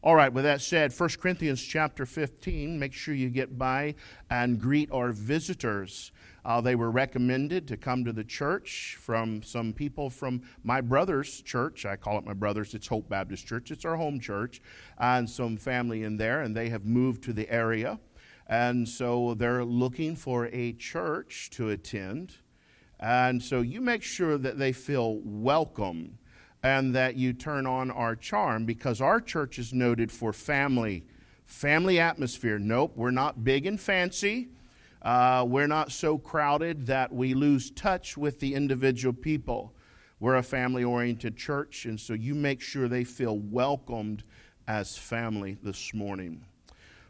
All right, with that said, 1 Corinthians chapter 15, make sure you get by and greet our visitors. Uh, they were recommended to come to the church from some people from my brother's church. I call it my brother's, it's Hope Baptist Church. It's our home church, and some family in there, and they have moved to the area. And so they're looking for a church to attend. And so you make sure that they feel welcome and that you turn on our charm because our church is noted for family, family atmosphere. Nope, we're not big and fancy. Uh, we're not so crowded that we lose touch with the individual people. We're a family oriented church, and so you make sure they feel welcomed as family this morning.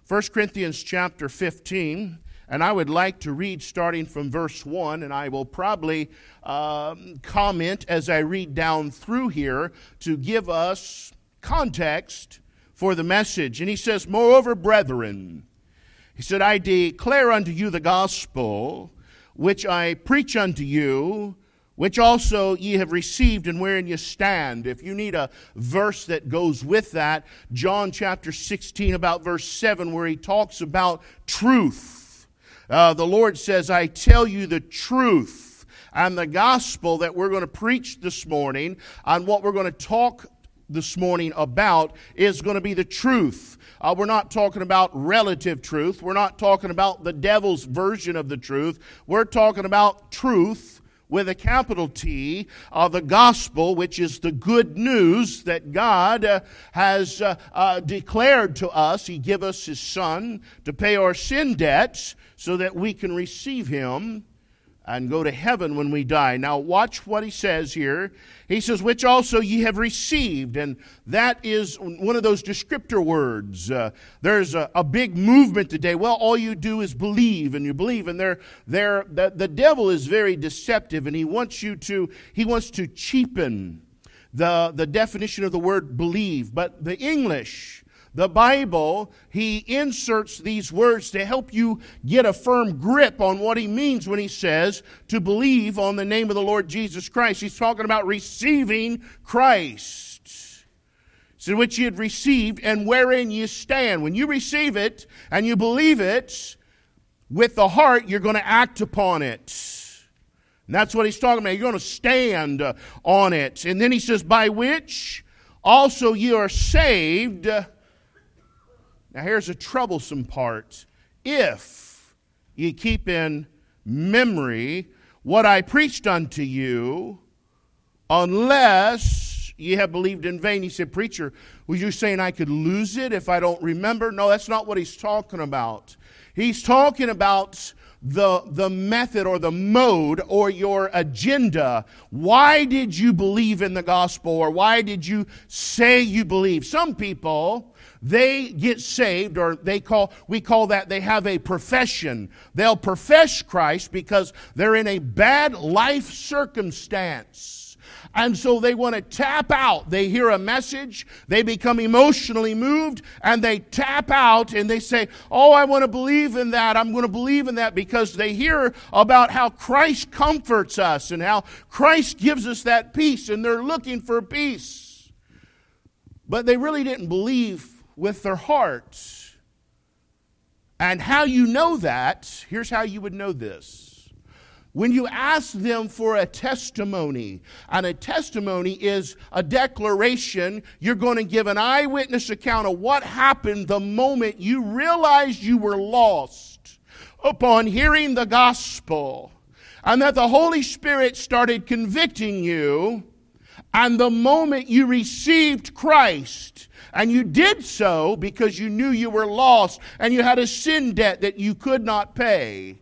1 Corinthians chapter 15 and I would like to read starting from verse 1, and I will probably um, comment as I read down through here to give us context for the message. And he says, Moreover, brethren, he said, I declare unto you the gospel which I preach unto you, which also ye have received and wherein ye stand. If you need a verse that goes with that, John chapter 16, about verse 7, where he talks about truth. Uh, the Lord says, I tell you the truth. And the gospel that we're going to preach this morning and what we're going to talk this morning about is going to be the truth. Uh, we're not talking about relative truth. We're not talking about the devil's version of the truth. We're talking about truth with a capital T, uh, the gospel, which is the good news that God uh, has uh, uh declared to us. He gave us His Son to pay our sin debts so that we can receive him and go to heaven when we die. Now, watch what he says here. He says, Which also ye have received. And that is one of those descriptor words. Uh, there's a, a, big movement today. Well, all you do is believe, and you believe. And they're, they're, the, the devil is very deceptive, and he wants you to, he wants to cheapen the, the definition of the word believe. But the English, the Bible, he inserts these words to help you get a firm grip on what he means when he says to believe on the name of the Lord Jesus Christ. He's talking about receiving Christ. So which you had received and wherein you stand. When you receive it and you believe it with the heart, you're going to act upon it. And that's what he's talking about. You're going to stand on it. And then he says, by which also you are saved now, here's a troublesome part. If ye keep in memory what I preached unto you, unless ye have believed in vain. He said, Preacher, were you saying I could lose it if I don't remember? No, that's not what he's talking about. He's talking about the, the method or the mode or your agenda. Why did you believe in the gospel or why did you say you believe? Some people they get saved or they call we call that they have a profession they'll profess christ because they're in a bad life circumstance and so they want to tap out. They hear a message, they become emotionally moved, and they tap out and they say, Oh, I want to believe in that. I'm going to believe in that because they hear about how Christ comforts us and how Christ gives us that peace, and they're looking for peace. But they really didn't believe with their hearts. And how you know that, here's how you would know this. When you ask them for a testimony, and a testimony is a declaration, you're going to give an eyewitness account of what happened the moment you realized you were lost upon hearing the gospel, and that the Holy Spirit started convicting you, and the moment you received Christ, and you did so because you knew you were lost and you had a sin debt that you could not pay,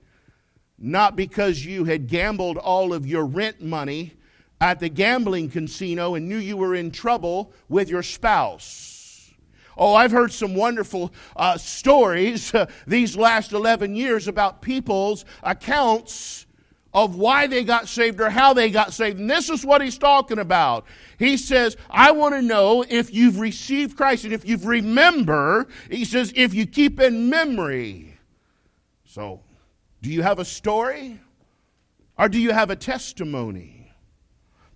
not because you had gambled all of your rent money at the gambling casino and knew you were in trouble with your spouse. Oh, I've heard some wonderful uh, stories uh, these last 11 years about people's accounts of why they got saved or how they got saved. And this is what he's talking about. He says, I want to know if you've received Christ and if you've remember. He says, if you keep in memory. So, do you have a story or do you have a testimony?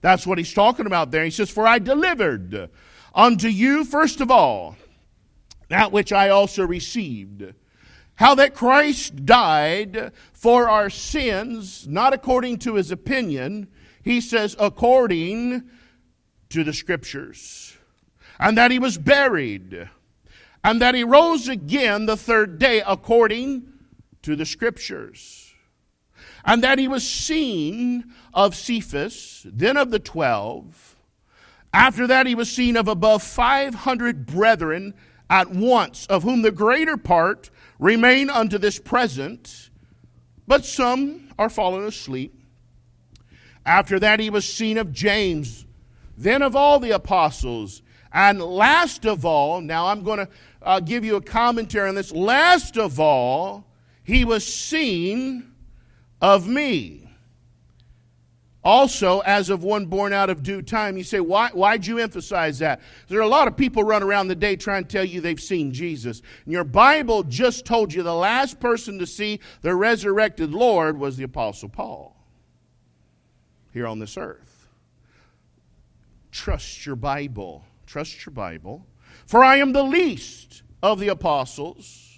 That's what he's talking about there. He says, For I delivered unto you, first of all, that which I also received. How that Christ died for our sins, not according to his opinion, he says, according to the scriptures. And that he was buried, and that he rose again the third day, according to the scriptures. And that he was seen of Cephas, then of the twelve. After that, he was seen of above 500 brethren at once, of whom the greater part remain unto this present, but some are fallen asleep. After that, he was seen of James, then of all the apostles. And last of all, now I'm going to uh, give you a commentary on this. Last of all, he was seen of me. Also, as of one born out of due time, you say, why, why'd you emphasize that? There are a lot of people run around the day trying to tell you they've seen Jesus. And your Bible just told you the last person to see the resurrected Lord was the Apostle Paul here on this earth. Trust your Bible. Trust your Bible. For I am the least of the apostles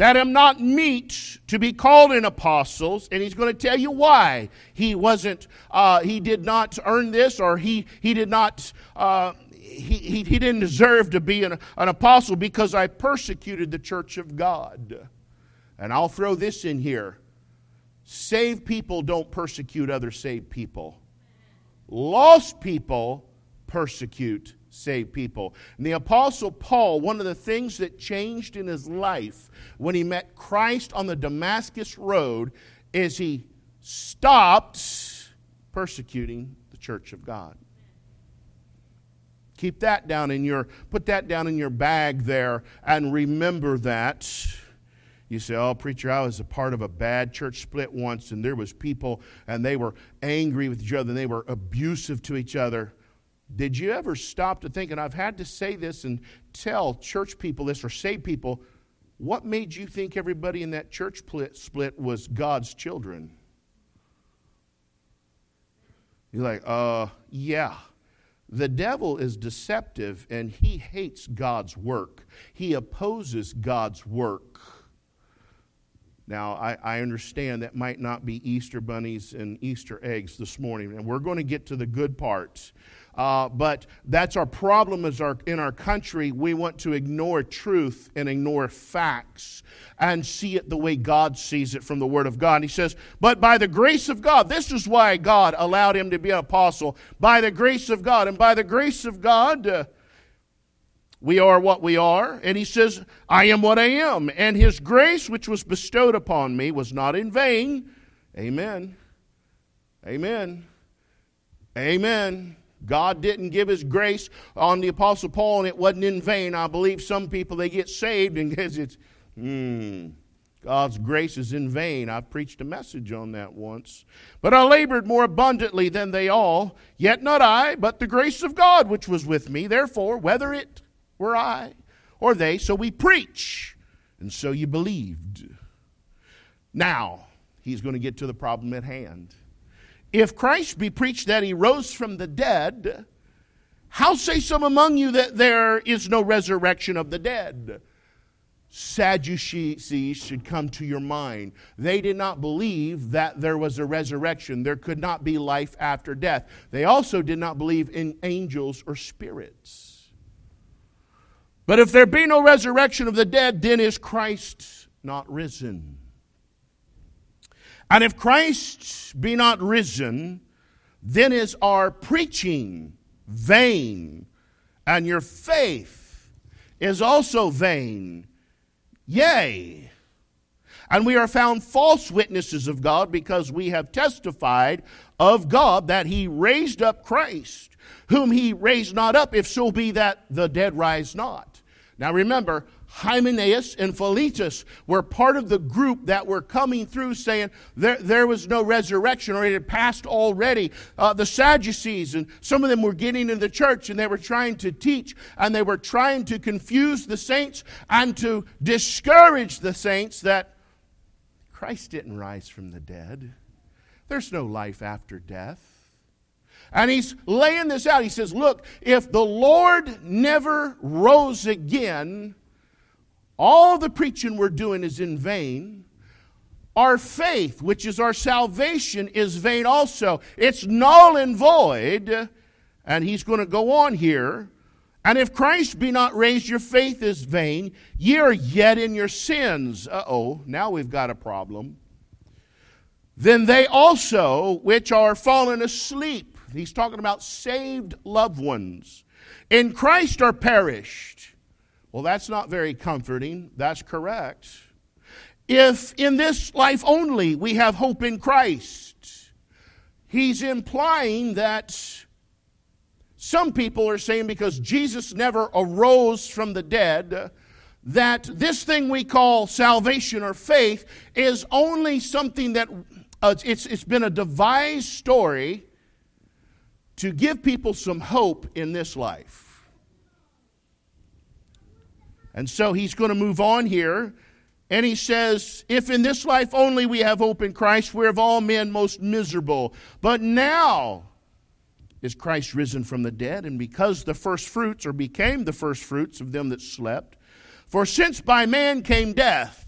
that am not meet to be called an apostles and he's going to tell you why. He wasn't uh, he did not earn this or he he did not uh, he, he, he didn't deserve to be an, an apostle because i persecuted the church of god. And i'll throw this in here. Saved people don't persecute other saved people. Lost people persecute save people. And the Apostle Paul, one of the things that changed in his life when he met Christ on the Damascus Road is he stopped persecuting the church of God. Keep that down in your, put that down in your bag there and remember that. You say, oh, preacher, I was a part of a bad church split once, and there was people, and they were angry with each other, and they were abusive to each other. Did you ever stop to think, and I've had to say this and tell church people this or say people, what made you think everybody in that church split was God's children? You're like, uh, yeah. The devil is deceptive and he hates God's work. He opposes God's work. Now, I, I, understand that might not be Easter bunnies and Easter eggs this morning, and we're going to get to the good parts. Uh, but that's our problem as our, in our country. We want to ignore truth and ignore facts and see it the way God sees it from the Word of God. And he says, But by the grace of God, this is why God allowed him to be an apostle. By the grace of God. And by the grace of God, uh, we are what we are. And he says, I am what I am. And his grace, which was bestowed upon me, was not in vain. Amen. Amen. Amen. God didn't give his grace on the Apostle Paul and it wasn't in vain. I believe some people, they get saved and it's, hmm, God's grace is in vain. I've preached a message on that once. But I labored more abundantly than they all, yet not I, but the grace of God which was with me. Therefore, whether it were I or they, so we preach, and so you believed. Now, he's going to get to the problem at hand. If Christ be preached that he rose from the dead, how say some among you that there is no resurrection of the dead? Sadducees should come to your mind. They did not believe that there was a resurrection. There could not be life after death. They also did not believe in angels or spirits. But if there be no resurrection of the dead, then is Christ not risen? And if Christ be not risen, then is our preaching vain, and your faith is also vain. Yea. And we are found false witnesses of God because we have testified of God that he raised up Christ, whom he raised not up, if so be that the dead rise not. Now remember, Hymenaeus and Philetus were part of the group that were coming through saying there, there was no resurrection or it had passed already. Uh, the Sadducees and some of them were getting in the church and they were trying to teach and they were trying to confuse the saints and to discourage the saints that Christ didn't rise from the dead. There's no life after death. And he's laying this out. He says, Look, if the Lord never rose again, all the preaching we're doing is in vain. Our faith, which is our salvation, is vain also. It's null and void. And he's going to go on here. And if Christ be not raised, your faith is vain. Ye are yet in your sins. Uh oh, now we've got a problem. Then they also, which are fallen asleep, he's talking about saved loved ones, in Christ are perished. Well, that's not very comforting. That's correct. If in this life only we have hope in Christ, he's implying that some people are saying because Jesus never arose from the dead, that this thing we call salvation or faith is only something that uh, it's, it's been a devised story to give people some hope in this life. And so he's going to move on here. And he says, If in this life only we have hope in Christ, we're of all men most miserable. But now, is Christ risen from the dead, and because the first fruits, or became the first fruits of them that slept. For since by man came death,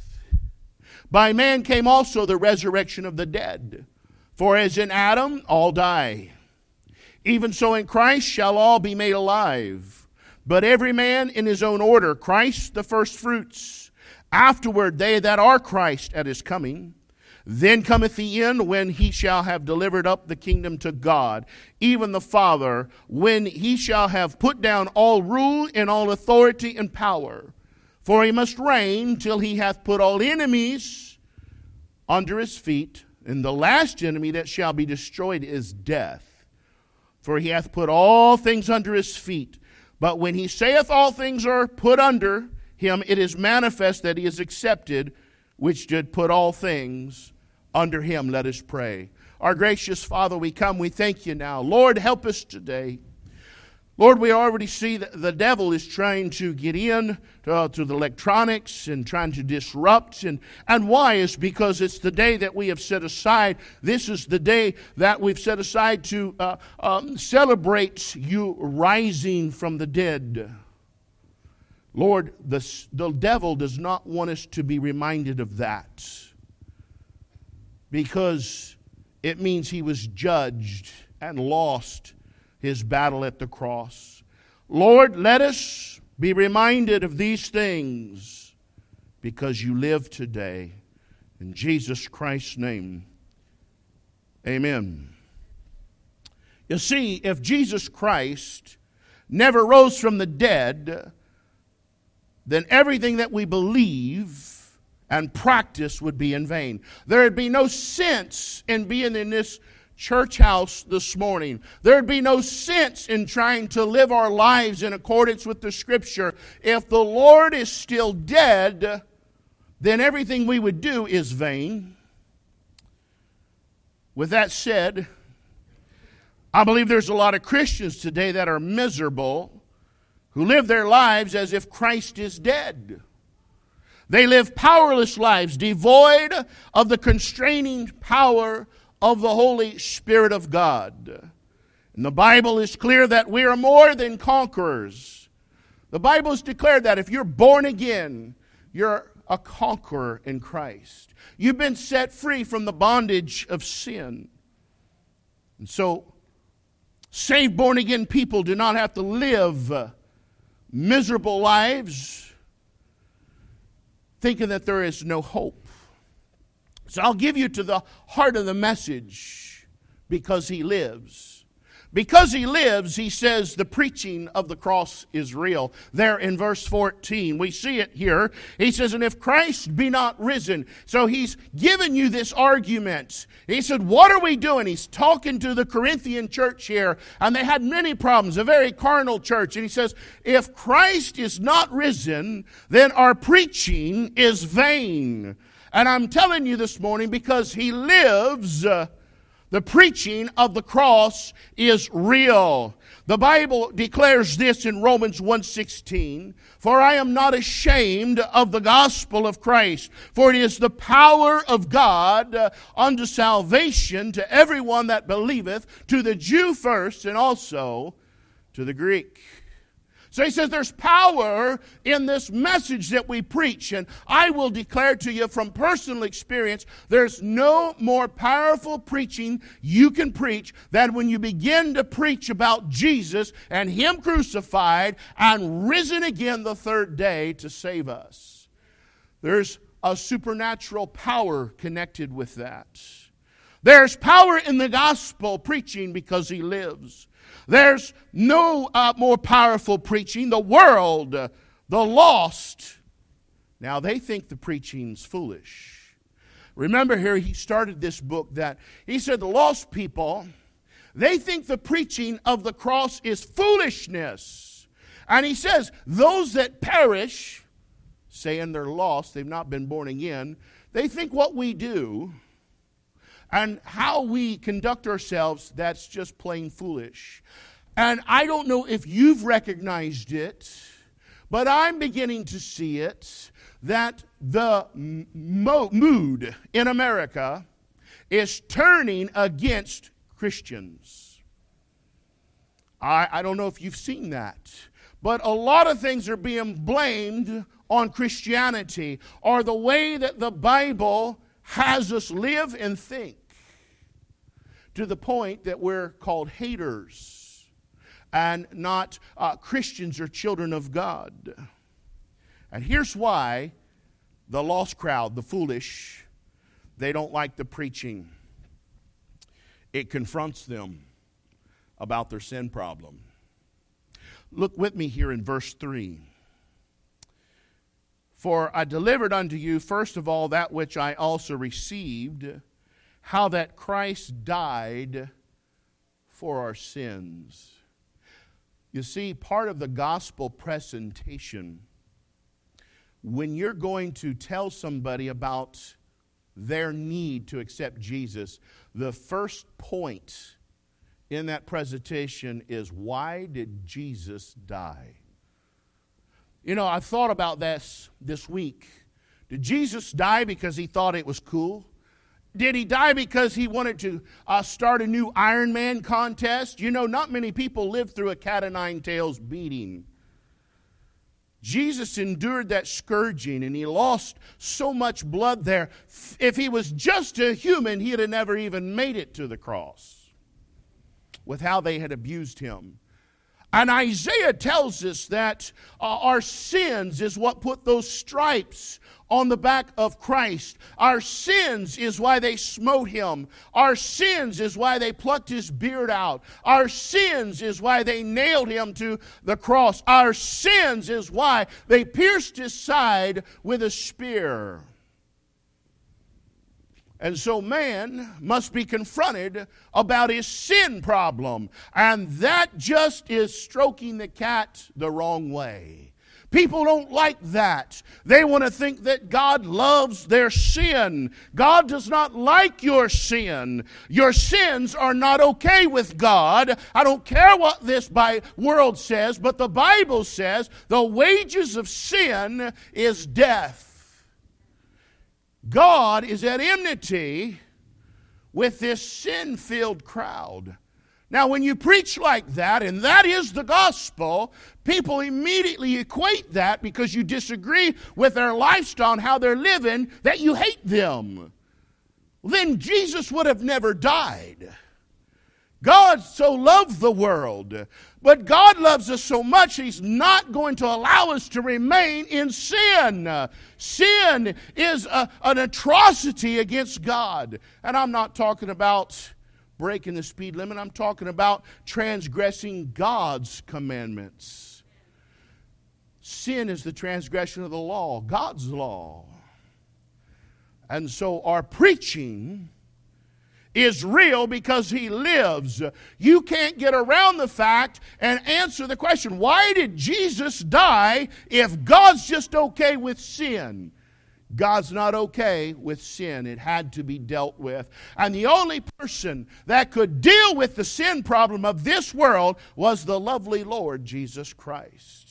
by man came also the resurrection of the dead. For as in Adam all die, even so in Christ shall all be made alive. But every man in his own order Christ the first fruits, afterward they that are Christ at his coming. Then cometh the end when he shall have delivered up the kingdom to God, even the Father, when he shall have put down all rule and all authority and power. For he must reign till he hath put all enemies under his feet. And the last enemy that shall be destroyed is death. For he hath put all things under his feet. But when he saith all things are put under him, it is manifest that he is accepted, which did put all things under him. Let us pray. Our gracious Father, we come, we thank you now. Lord, help us today. Lord, we already see that the devil is trying to get in uh, to the electronics and trying to disrupt. And, and why? Is because it's the day that we have set aside. This is the day that we've set aside to uh, um, celebrate you rising from the dead. Lord, the, the devil does not want us to be reminded of that because it means he was judged and lost his battle at the cross. Lord, let us be reminded of these things because you live today. In Jesus Christ's name, amen. You see, if Jesus Christ never rose from the dead, then everything that we believe and practice would be in vain. There'd be no sense in being in this church house this morning. There'd be no sense in trying to live our lives in accordance with the scripture. If the Lord is still dead, then everything we would do is vain. With that said, I believe there's a lot of Christians today that are miserable who live their lives as if Christ is dead. They live powerless lives, devoid of the constraining power of the Holy Spirit of God. And the Bible is clear that we are more than conquerors. The Bible has declared that if you're born again, you're a conqueror in Christ. You've been set free from the bondage of sin. And so, saved, born again people do not have to live miserable lives thinking that there is no hope. So I'll give you to the heart of the message because he lives. Because he lives, he says the preaching of the cross is real. There in verse 14, we see it here. He says, And if Christ be not risen, so he's given you this argument. He said, What are we doing? He's talking to the Corinthian church here, and they had many problems, a very carnal church. And he says, If Christ is not risen, then our preaching is vain. And I'm telling you this morning because he lives. Uh, the preaching of the cross is real. The Bible declares this in Romans 1:16, "For I am not ashamed of the gospel of Christ, for it is the power of God unto salvation to everyone that believeth, to the Jew first and also to the Greek." So he says there's power in this message that we preach. And I will declare to you from personal experience there's no more powerful preaching you can preach than when you begin to preach about Jesus and Him crucified and risen again the third day to save us. There's a supernatural power connected with that. There's power in the gospel preaching because He lives. There's no uh, more powerful preaching. The world, the lost, now they think the preaching's foolish. Remember here, he started this book that he said the lost people, they think the preaching of the cross is foolishness. And he says, those that perish, saying they're lost, they've not been born again, they think what we do and how we conduct ourselves, that's just plain foolish. And I don't know if you've recognized it, but I'm beginning to see it that the mo- mood in America is turning against Christians. I, I don't know if you've seen that, but a lot of things are being blamed on Christianity or the way that the Bible has us live and think to the point that we're called haters and not uh, Christians or children of God. And here's why the lost crowd, the foolish, they don't like the preaching. It confronts them about their sin problem. Look with me here in verse 3. For I delivered unto you, first of all, that which I also received how that Christ died for our sins. You see, part of the gospel presentation, when you're going to tell somebody about their need to accept Jesus, the first point in that presentation is why did Jesus die? You know, I thought about this this week. Did Jesus die because he thought it was cool? Did he die because he wanted to uh, start a new Iron Man contest? You know, not many people live through a cat o' nine tails beating. Jesus endured that scourging and he lost so much blood there. If he was just a human, he'd have never even made it to the cross with how they had abused him. And Isaiah tells us that uh, our sins is what put those stripes on the back of Christ. Our sins is why they smote him. Our sins is why they plucked his beard out. Our sins is why they nailed him to the cross. Our sins is why they pierced his side with a spear. And so man must be confronted about his sin problem. And that just is stroking the cat the wrong way. People don't like that. They want to think that God loves their sin. God does not like your sin. Your sins are not okay with God. I don't care what this world says, but the Bible says the wages of sin is death. God is at enmity with this sin filled crowd. Now, when you preach like that, and that is the gospel, people immediately equate that because you disagree with their lifestyle and how they're living, that you hate them. Then Jesus would have never died. God so loved the world, but God loves us so much, He's not going to allow us to remain in sin. Sin is a, an atrocity against God. And I'm not talking about breaking the speed limit, I'm talking about transgressing God's commandments. Sin is the transgression of the law, God's law. And so our preaching is real because he lives. You can't get around the fact and answer the question why did Jesus die if God's just okay with sin? God's not okay with sin. It had to be dealt with. And the only person that could deal with the sin problem of this world was the lovely Lord Jesus Christ.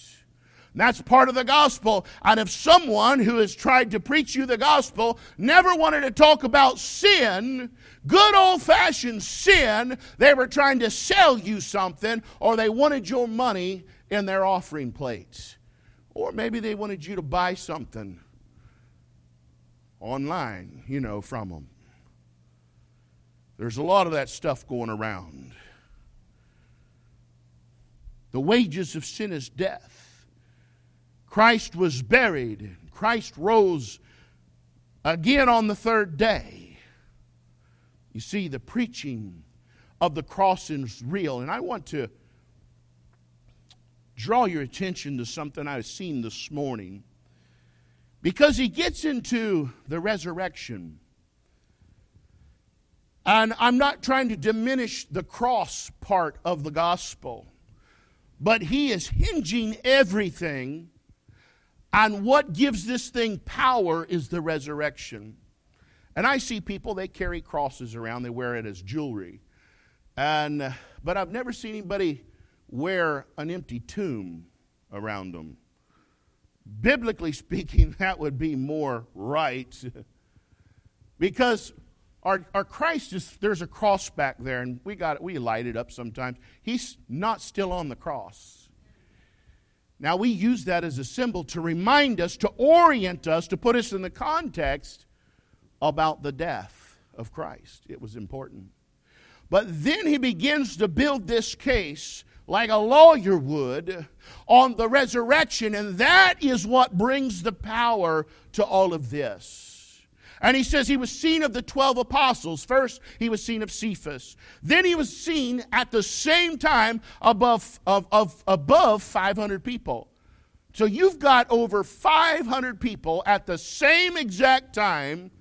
That's part of the gospel. And if someone who has tried to preach you the gospel never wanted to talk about sin, good old fashioned sin, they were trying to sell you something or they wanted your money in their offering plates. Or maybe they wanted you to buy something online, you know, from them. There's a lot of that stuff going around. The wages of sin is death. Christ was buried. Christ rose again on the third day. You see, the preaching of the cross is real. And I want to draw your attention to something I've seen this morning. Because he gets into the resurrection. And I'm not trying to diminish the cross part of the gospel, but he is hinging everything on what gives this thing power is the resurrection. And I see people, they carry crosses around, they wear it as jewelry. And, but I've never seen anybody wear an empty tomb around them. Biblically speaking, that would be more right. because our, our Christ is, there's a cross back there, and we got it, we light it up sometimes. He's not still on the cross. Now, we use that as a symbol to remind us, to orient us, to put us in the context about the death of Christ. It was important. But then he begins to build this case like a lawyer would on the resurrection, and that is what brings the power to all of this. And he says he was seen of the 12 apostles. First, he was seen of Cephas. Then he was seen at the same time above, of, of, above 500 people. So you've got over 500 people at the same exact time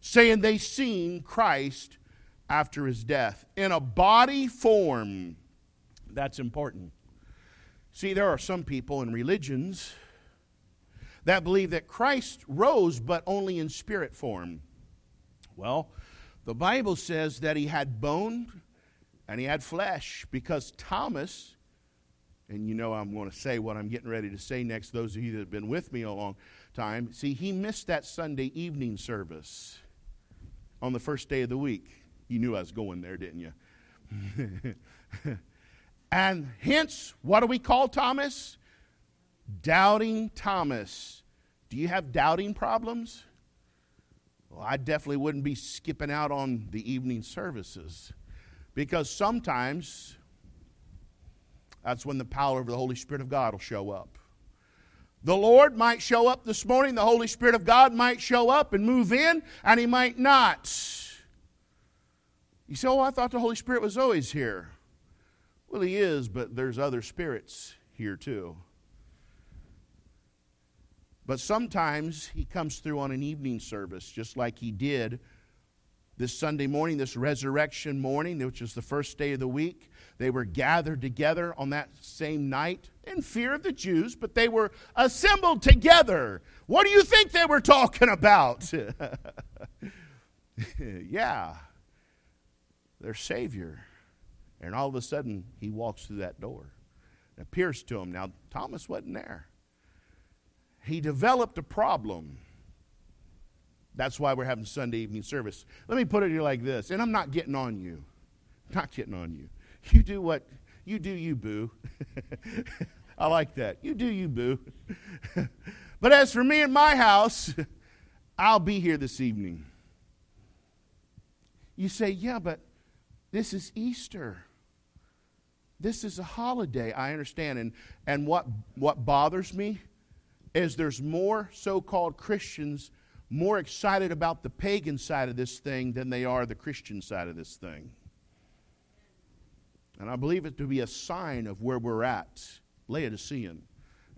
saying they seen Christ after his death in a body form. That's important. See, there are some people in religions that believe that Christ rose, but only in spirit form. Well, the Bible says that he had bone and he had flesh because Thomas, and you know I'm going to say what I'm getting ready to say next, those of you that have been with me a long time, see, he missed that Sunday evening service on the first day of the week. You knew I was going there, didn't you? and hence, what do we call Thomas? Doubting Thomas. Do you have doubting problems? Well, I definitely wouldn't be skipping out on the evening services because sometimes that's when the power of the Holy Spirit of God will show up. The Lord might show up this morning, the Holy Spirit of God might show up and move in, and He might not. You say, Oh, I thought the Holy Spirit was always here. Well, He is, but there's other spirits here too. But sometimes he comes through on an evening service, just like he did this Sunday morning, this resurrection morning, which is the first day of the week. They were gathered together on that same night in fear of the Jews, but they were assembled together. What do you think they were talking about? yeah, their Savior. And all of a sudden, he walks through that door. Appears to him. Now, Thomas wasn't there he developed a problem. That's why we're having Sunday evening service. Let me put it here like this, and I'm not getting on you. Not getting on you. You do what you do, you boo. I like that. You do, you boo. but as for me and my house, I'll be here this evening. You say, yeah, but this is Easter. This is a holiday. I understand. And, and what, what bothers me is there's more so called Christians more excited about the pagan side of this thing than they are the Christian side of this thing. And I believe it to be a sign of where we're at, Laodicean.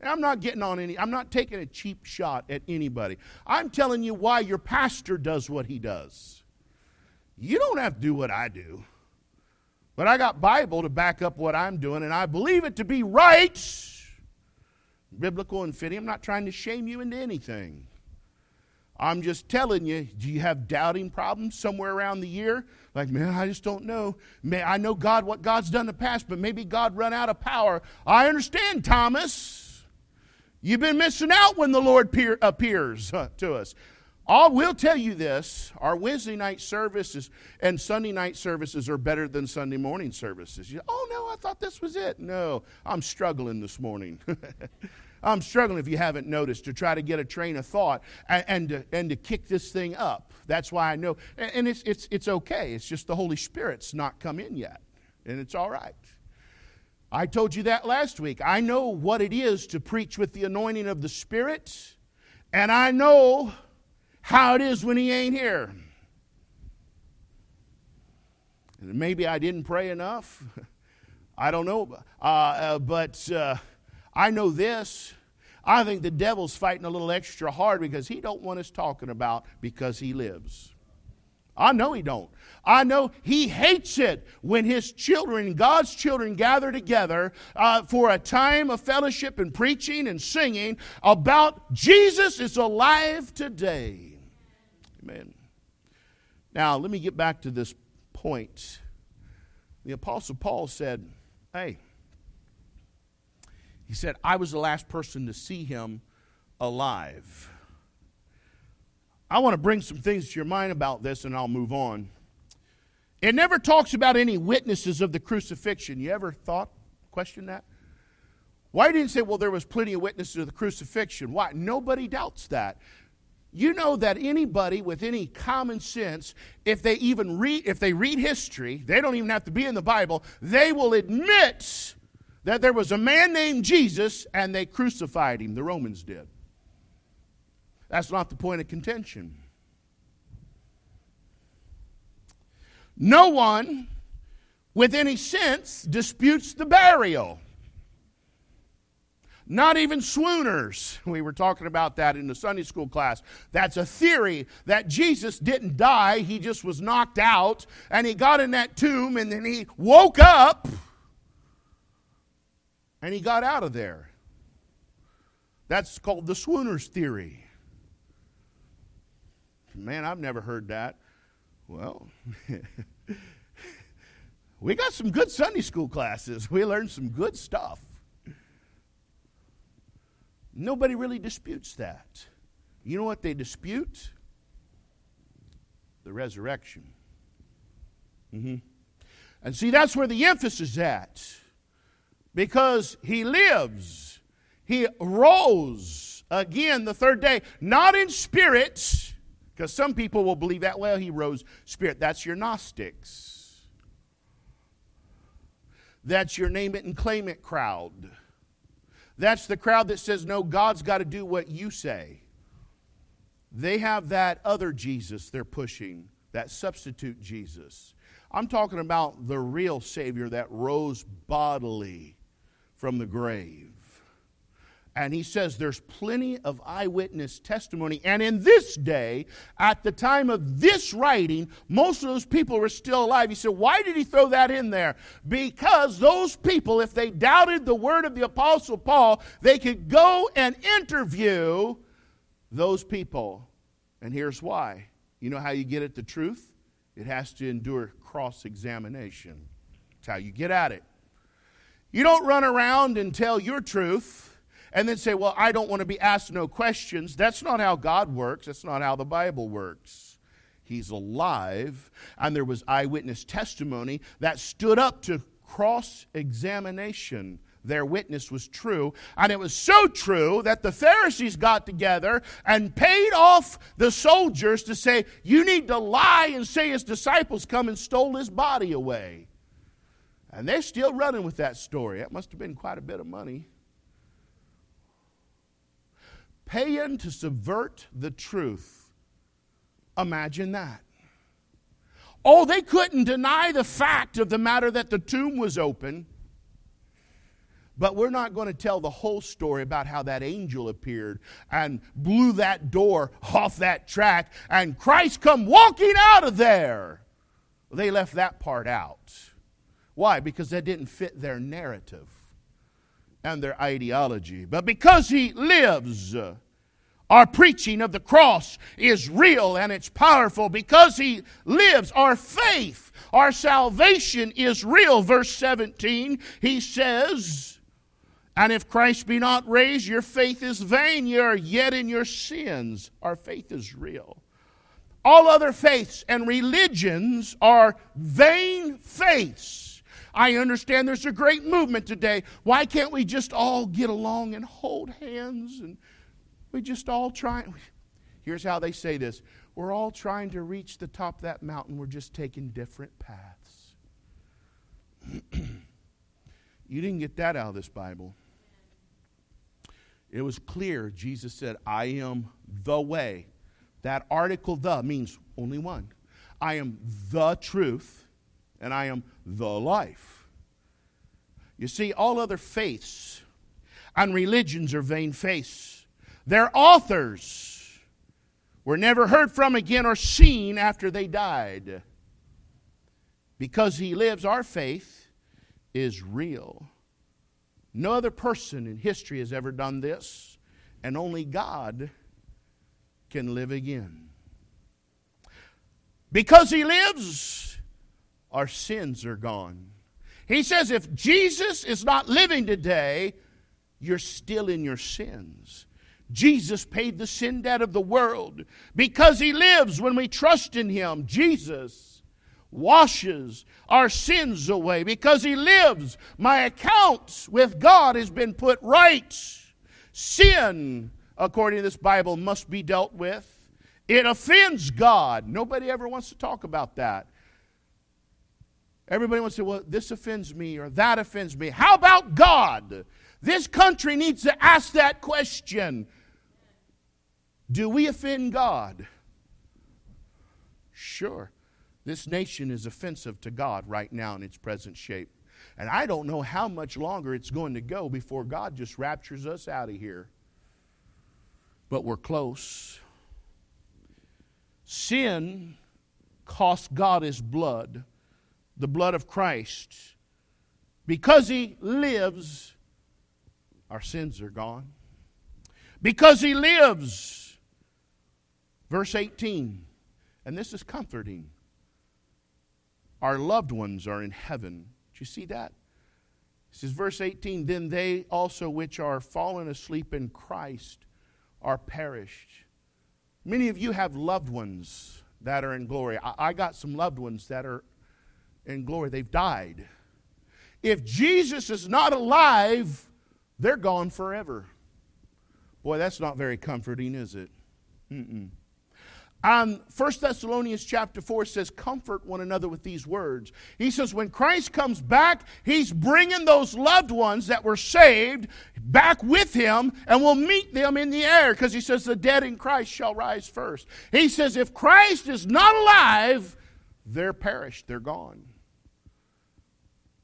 And I'm not getting on any, I'm not taking a cheap shot at anybody. I'm telling you why your pastor does what he does. You don't have to do what I do. But I got Bible to back up what I'm doing, and I believe it to be right biblical and fitting. I'm not trying to shame you into anything. I'm just telling you, do you have doubting problems somewhere around the year? Like, man, I just don't know. Man, I know God, what God's done in the past, but maybe God run out of power. I understand, Thomas. You've been missing out when the Lord appears to us. I will tell you this our Wednesday night services and Sunday night services are better than Sunday morning services. You, oh, no, I thought this was it. No, I'm struggling this morning. I'm struggling, if you haven't noticed, to try to get a train of thought and, and, to, and to kick this thing up. That's why I know. And it's, it's, it's okay. It's just the Holy Spirit's not come in yet. And it's all right. I told you that last week. I know what it is to preach with the anointing of the Spirit, and I know how it is when He ain't here. Maybe I didn't pray enough. I don't know. Uh, uh, but uh, I know this. I think the devil's fighting a little extra hard because he don't want us talking about because he lives. I know he don't. I know he hates it when his children, God's children, gather together uh, for a time of fellowship and preaching and singing about Jesus is alive today. Amen. Now, let me get back to this point. The Apostle Paul said, Hey, he said, I was the last person to see him alive. I want to bring some things to your mind about this and I'll move on. It never talks about any witnesses of the crucifixion. You ever thought, question that? Why didn't say, well, there was plenty of witnesses of the crucifixion? Why? Nobody doubts that. You know that anybody with any common sense, if they even read, if they read history, they don't even have to be in the Bible, they will admit that there was a man named Jesus and they crucified him. The Romans did. That's not the point of contention. No one with any sense disputes the burial. Not even swooners. We were talking about that in the Sunday school class. That's a theory that Jesus didn't die, he just was knocked out, and he got in that tomb and then he woke up and he got out of there. That's called the swooners theory. Man, I've never heard that. Well, we got some good Sunday school classes. We learned some good stuff. Nobody really disputes that. You know what they dispute? The resurrection. Mm-hmm. And see, that's where the emphasis is at because he lives. He rose again the third day, not in spirit, because some people will believe that, well, he rose spirit. That's your Gnostics. That's your name it and claim it crowd. That's the crowd that says, no, God's got to do what you say. They have that other Jesus they're pushing, that substitute Jesus. I'm talking about the real Savior that rose bodily from the grave. And he says there's plenty of eyewitness testimony. And in this day, at the time of this writing, most of those people were still alive. He said, Why did he throw that in there? Because those people, if they doubted the word of the Apostle Paul, they could go and interview those people. And here's why. You know how you get at the truth? It has to endure cross examination. That's how you get at it. You don't run around and tell your truth and then say, Well, I don't want to be asked no questions. That's not how God works. That's not how the Bible works. He's alive, and there was eyewitness testimony that stood up to cross examination. Their witness was true, and it was so true that the Pharisees got together and paid off the soldiers to say, You need to lie and say his disciples come and stole his body away. And they're still running with that story. That must have been quite a bit of money. Paying to subvert the truth. Imagine that. Oh, they couldn't deny the fact of the matter that the tomb was open. But we're not going to tell the whole story about how that angel appeared and blew that door off that track and Christ come walking out of there. They left that part out. Why? Because that didn't fit their narrative and their ideology. But because He lives, our preaching of the cross is real and it's powerful. Because He lives, our faith, our salvation is real. Verse 17, He says, And if Christ be not raised, your faith is vain. You are yet in your sins. Our faith is real. All other faiths and religions are vain faiths. I understand there's a great movement today. Why can't we just all get along and hold hands and we just all try? Here's how they say this We're all trying to reach the top of that mountain, we're just taking different paths. you didn't get that out of this Bible. It was clear. Jesus said, I am the way. That article, the, means only one. I am the truth, and I am the life. You see, all other faiths and religions are vain faiths. Their authors were never heard from again or seen after they died. Because he lives, our faith is real. No other person in history has ever done this, and only God can live again. Because He lives, our sins are gone. He says if Jesus is not living today, you're still in your sins. Jesus paid the sin debt of the world. Because He lives when we trust in Him, Jesus washes our sins away. Because He lives, my account with God has been put right. Sin, according to this Bible, must be dealt with. It offends God. Nobody ever wants to talk about that. Everybody wants to say, well, this offends me or that offends me. How about God? This country needs to ask that question Do we offend God? Sure. This nation is offensive to God right now in its present shape. And I don't know how much longer it's going to go before God just raptures us out of here. But we're close. Sin cost God his blood, the blood of Christ. Because he lives, our sins are gone. Because he lives, verse 18, and this is comforting. Our loved ones are in heaven. Do you see that? This is verse 18. Then they also which are fallen asleep in Christ are perished. Many of you have loved ones that are in glory. I, I got some loved ones that are in glory. They've died. If Jesus is not alive, they're gone forever. Boy, that's not very comforting, is it? Mm-mm. Um, 1 Thessalonians chapter 4 says, Comfort one another with these words. He says, When Christ comes back, he's bringing those loved ones that were saved back with him and will meet them in the air because he says, The dead in Christ shall rise first. He says, If Christ is not alive, they're perished, they're gone.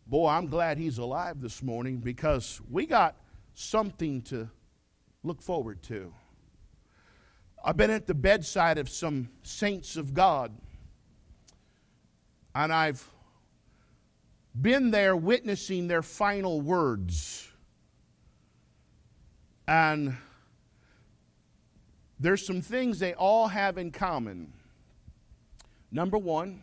Boy, I'm glad he's alive this morning because we got something to look forward to. I've been at the bedside of some saints of God, and I've been there witnessing their final words. And there's some things they all have in common. Number one,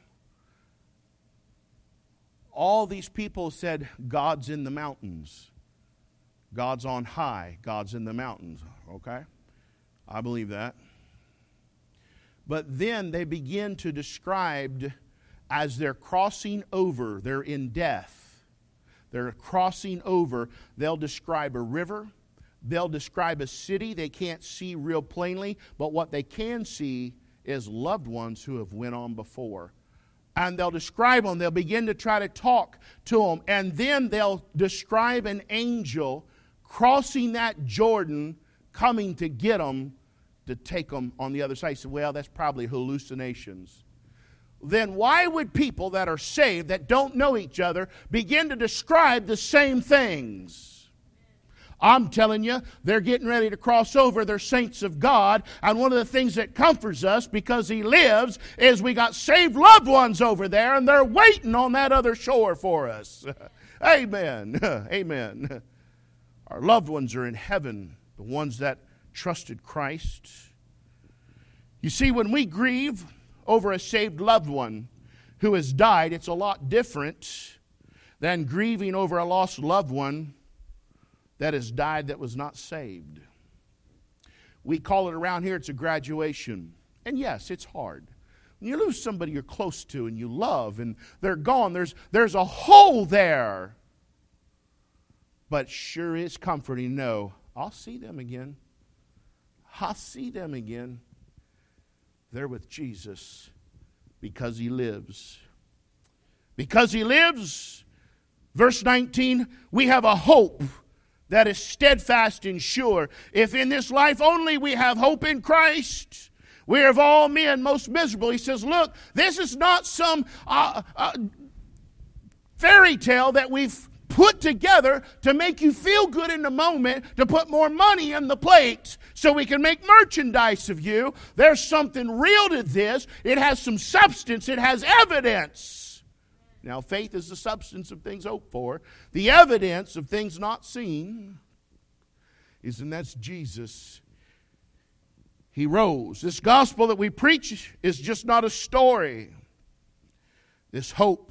all these people said, God's in the mountains. God's on high. God's in the mountains. Okay? I believe that. But then they begin to describe as they're crossing over, they're in death. They're crossing over, they'll describe a river, they'll describe a city they can't see real plainly, but what they can see is loved ones who have went on before. And they'll describe them, they'll begin to try to talk to them, and then they'll describe an angel crossing that Jordan coming to get them to take them on the other side. He said, well, that's probably hallucinations. Then why would people that are saved, that don't know each other, begin to describe the same things? I'm telling you, they're getting ready to cross over. They're saints of God. And one of the things that comforts us because He lives is we got saved loved ones over there and they're waiting on that other shore for us. Amen. Amen. Our loved ones are in heaven, the ones that trusted Christ. You see, when we grieve over a saved loved one who has died, it's a lot different than grieving over a lost loved one that has died that was not saved. We call it around here, it's a graduation. And yes, it's hard. When you lose somebody you're close to and you love and they're gone, there's, there's a hole there. But sure is comforting to know I'll see them again. I'll see them again. They're with Jesus because he lives. Because he lives, verse 19, we have a hope that is steadfast and sure. If in this life only we have hope in Christ, we are of all men most miserable. He says, Look, this is not some uh, uh, fairy tale that we've put together to make you feel good in the moment, to put more money in the plate so we can make merchandise of you. There's something real to this. It has some substance, it has evidence. Now, faith is the substance of things hoped for, the evidence of things not seen is, and that's Jesus. He rose. This gospel that we preach is just not a story. This hope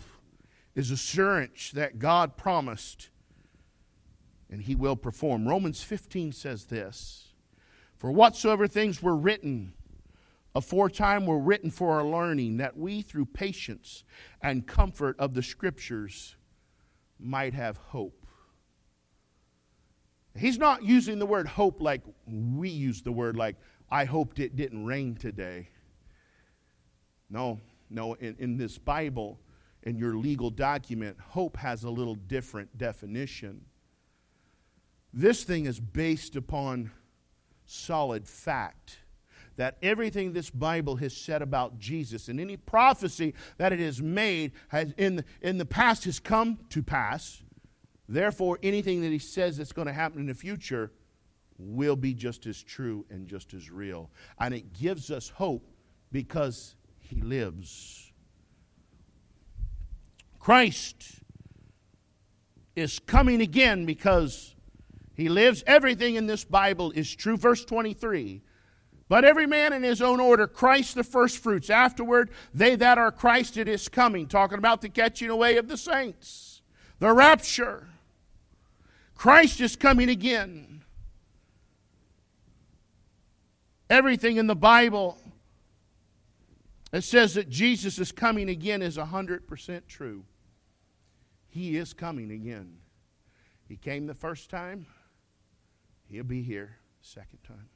is assurance that God promised and he will perform. Romans 15 says this For whatsoever things were written aforetime were written for our learning, that we through patience and comfort of the scriptures might have hope. He's not using the word hope like we use the word, like, I hoped it didn't rain today. No, no, in, in this Bible, in your legal document, hope has a little different definition. This thing is based upon solid fact that everything this Bible has said about Jesus and any prophecy that it has made has in, in the past has come to pass. Therefore, anything that he says that's going to happen in the future will be just as true and just as real. And it gives us hope because he lives. Christ is coming again because he lives. Everything in this Bible is true. Verse 23 But every man in his own order, Christ the firstfruits. Afterward, they that are Christ, it is coming. Talking about the catching away of the saints, the rapture. Christ is coming again. Everything in the Bible that says that Jesus is coming again is 100% true. He is coming again. He came the first time, He'll be here second time.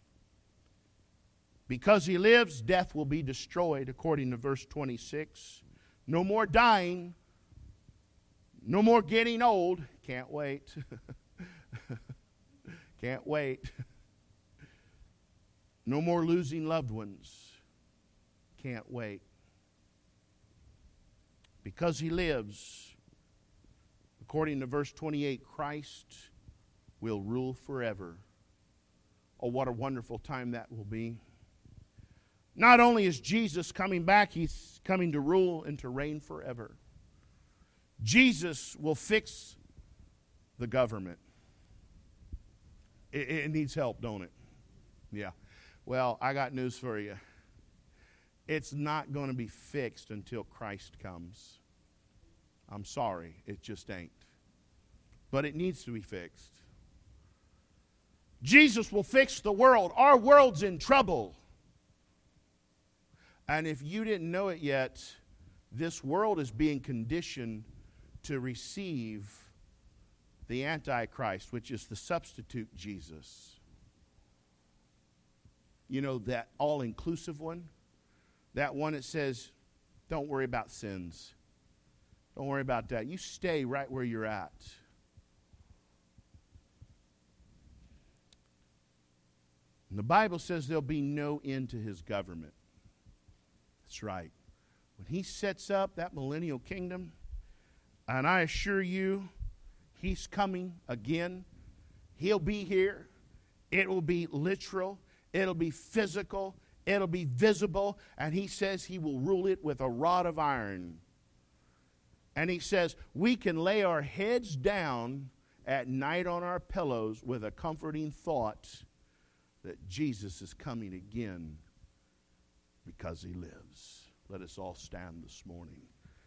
Because He lives, death will be destroyed, according to verse 26. No more dying, no more getting old. Can't wait. Can't wait. No more losing loved ones. Can't wait. Because he lives, According to verse 28, Christ will rule forever. Oh, what a wonderful time that will be. Not only is Jesus coming back, he's coming to rule and to reign forever. Jesus will fix the government. It, it, needs help, don't it? Yeah. Well, I got news for you. It's not going to be fixed until Christ comes. I'm sorry, it just ain't but it needs to be fixed. Jesus will fix the world. Our world's in trouble. And if you didn't know it yet, this world is being conditioned to receive the Antichrist, which is the substitute Jesus. You know, that all inclusive one? That one that says, don't worry about sins. Don't worry about that. You stay right where you're at. And the Bible says there'll be no end to his government. That's right. When he sets up that millennial kingdom, and I assure you, he's coming again. He'll be here. It will be literal, it'll be physical, it'll be visible, and he says he will rule it with a rod of iron. And he says we can lay our heads down at night on our pillows with a comforting thought that Jesus is coming again because he lives. Let us all stand this morning.